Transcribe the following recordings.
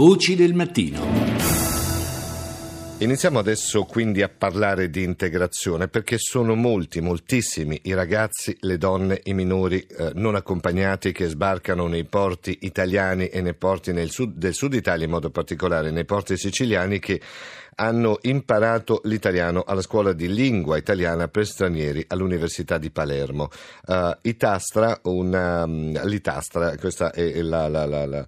Voci del mattino. Iniziamo adesso quindi a parlare di integrazione perché sono molti, moltissimi i ragazzi, le donne, i minori eh, non accompagnati che sbarcano nei porti italiani e nei porti sud, del sud Italia in modo particolare, nei porti siciliani che hanno imparato l'italiano alla scuola di lingua italiana per stranieri all'Università di Palermo. Uh, Itastra, una, um, l'Itastra, questa è la, la, la, la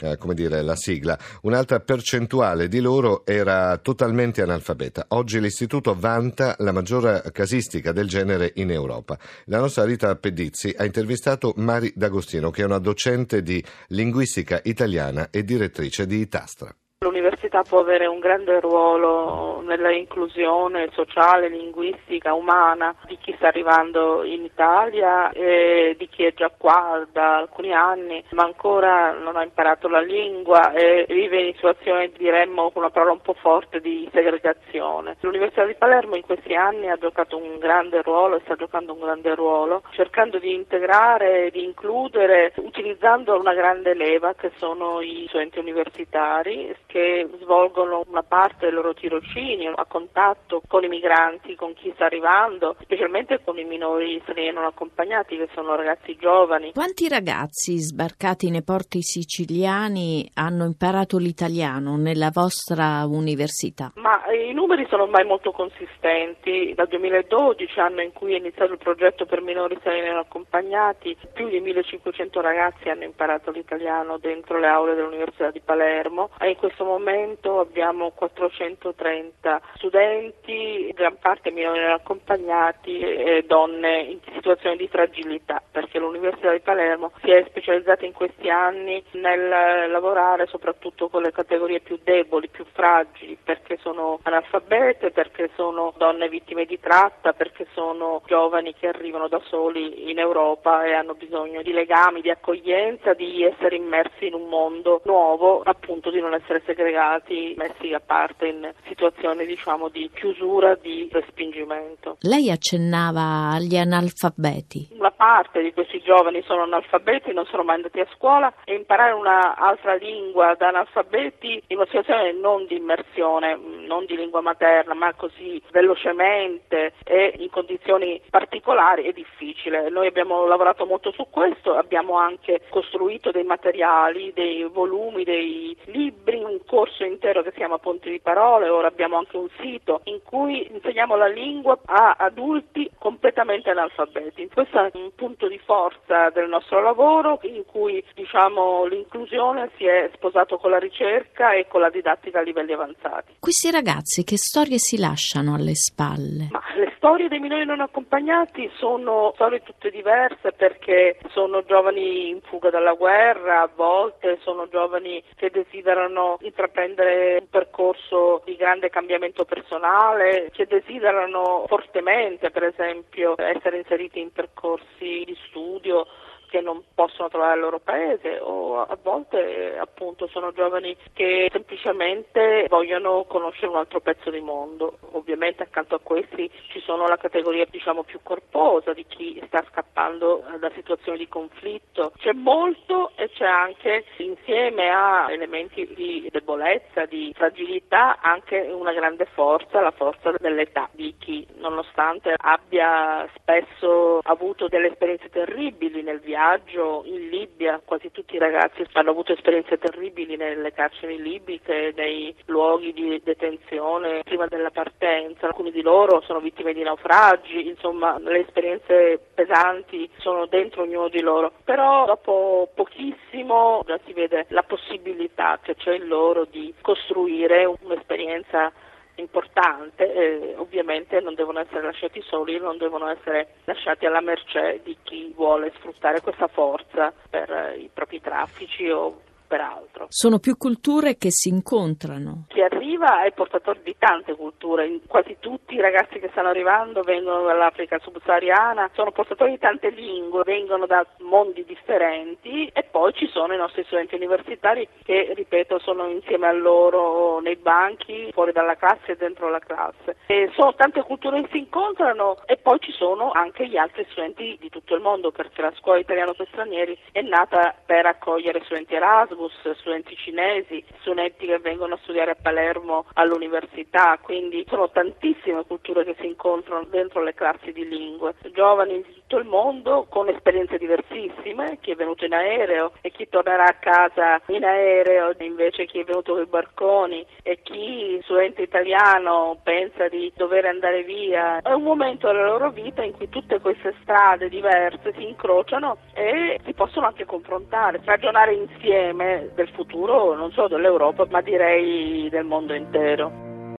eh, come dire, la sigla, un'altra percentuale di loro era totalmente analfabeta. Oggi l'istituto vanta la maggiore casistica del genere in Europa. La nostra Rita Pedizzi ha intervistato Mari D'Agostino, che è una docente di linguistica italiana e direttrice di Itastra. L'università può avere un grande ruolo nella inclusione sociale, linguistica, umana di chi sta arrivando in Italia e di chi è già qua da alcuni anni ma ancora non ha imparato la lingua e vive in situazioni, diremmo con una parola un po' forte, di segregazione. L'Università di Palermo in questi anni ha giocato un grande ruolo e sta giocando un grande ruolo cercando di integrare, di includere, utilizzando una grande leva che sono i studenti universitari che svolgono una parte dei loro tirocini a contatto con i migranti, con chi sta arrivando, specialmente con i minori stranieri non accompagnati che sono ragazzi giovani. Quanti ragazzi sbarcati nei porti siciliani hanno imparato l'italiano nella vostra università? Ma i numeri sono ormai molto consistenti. Dal 2012, anno in cui è iniziato il progetto per minori stranieri non accompagnati, più di 1500 ragazzi hanno imparato l'italiano dentro le aule dell'Università di Palermo e in questo questo momento abbiamo 430 studenti, gran parte minori accompagnati e donne in situazioni di fragilità, perché l'Università di Palermo si è specializzata in questi anni nel lavorare soprattutto con le categorie più deboli, più fragili, perché sono analfabete, perché sono donne vittime di tratta, perché sono giovani che arrivano da soli in Europa e hanno bisogno di legami, di accoglienza, di essere immersi in un mondo nuovo, appunto di non essere segregati, messi a parte in situazioni diciamo di chiusura, di respingimento. Lei accennava agli analfabeti. Una parte di questi giovani sono analfabeti, non sono mai andati a scuola e imparare un'altra lingua da analfabeti in una situazione non di immersione, non di lingua materna, ma così velocemente in condizioni particolari è difficile. Noi abbiamo lavorato molto su questo, abbiamo anche costruito dei materiali, dei volumi, dei libri, un corso intero che si chiama Ponti di Parole, ora abbiamo anche un sito in cui insegniamo la lingua a adulti completamente analfabeti. Questo è un punto di forza del nostro lavoro in cui diciamo, l'inclusione si è sposato con la ricerca e con la didattica a livelli avanzati. Questi ragazzi che storie si lasciano alle spalle? Ma le storie dei minori non accompagnati sono storie tutte diverse perché sono giovani in fuga dalla guerra, a volte sono giovani che desiderano intraprendere un percorso di grande cambiamento personale, che desiderano fortemente, per esempio, essere inseriti in percorsi di studio che non possono trovare il loro paese o a volte appunto sono giovani che semplicemente vogliono conoscere un altro pezzo di mondo. Ovviamente accanto a questi ci sono la categoria diciamo più corposa di chi sta scappando da situazioni di conflitto. C'è molto e c'è anche insieme a elementi di debolezza, di fragilità, anche una grande forza, la forza dell'età di chi nonostante abbia spesso avuto delle esperienze terribili nel viaggio viaggio in Libia, quasi tutti i ragazzi hanno avuto esperienze terribili nelle carceri libiche, nei luoghi di detenzione prima della partenza, alcuni di loro sono vittime di naufragi, insomma le esperienze pesanti sono dentro ognuno di loro, però dopo pochissimo già si vede la possibilità che c'è in loro di costruire un'esperienza importante, eh, ovviamente non devono essere lasciati soli, non devono essere lasciati alla mercé di chi vuole sfruttare questa forza per eh, i propri traffici o per altro. Sono più culture che si incontrano. Chi arriva è portatore di tante culture, quasi tutti i ragazzi che stanno arrivando vengono dall'Africa subsahariana, sono portatori di tante lingue, vengono da mondi differenti e poi ci sono i nostri studenti universitari che, ripeto, sono insieme a loro nei banchi, fuori dalla classe e dentro la classe. E sono tante culture che si incontrano e poi ci sono anche gli altri studenti di tutto il mondo perché la scuola italiana per stranieri è nata per accogliere studenti Erasmus, studenti cinesi, studenti che vengono a studiare a Palermo all'università, quindi sono tantissime culture che si incontrano dentro le classi di lingue, giovani di tutto il mondo con esperienze diversissime, chi è venuto in aereo e chi tornerà a casa in aereo, invece chi è venuto con i barconi e chi studente italiano pensa di dover andare via. È un momento della loro vita in cui tutte queste strade diverse si incrociano e si possono anche confrontare, ragionare insieme del futuro non solo dell'Europa ma direi del mondo intero.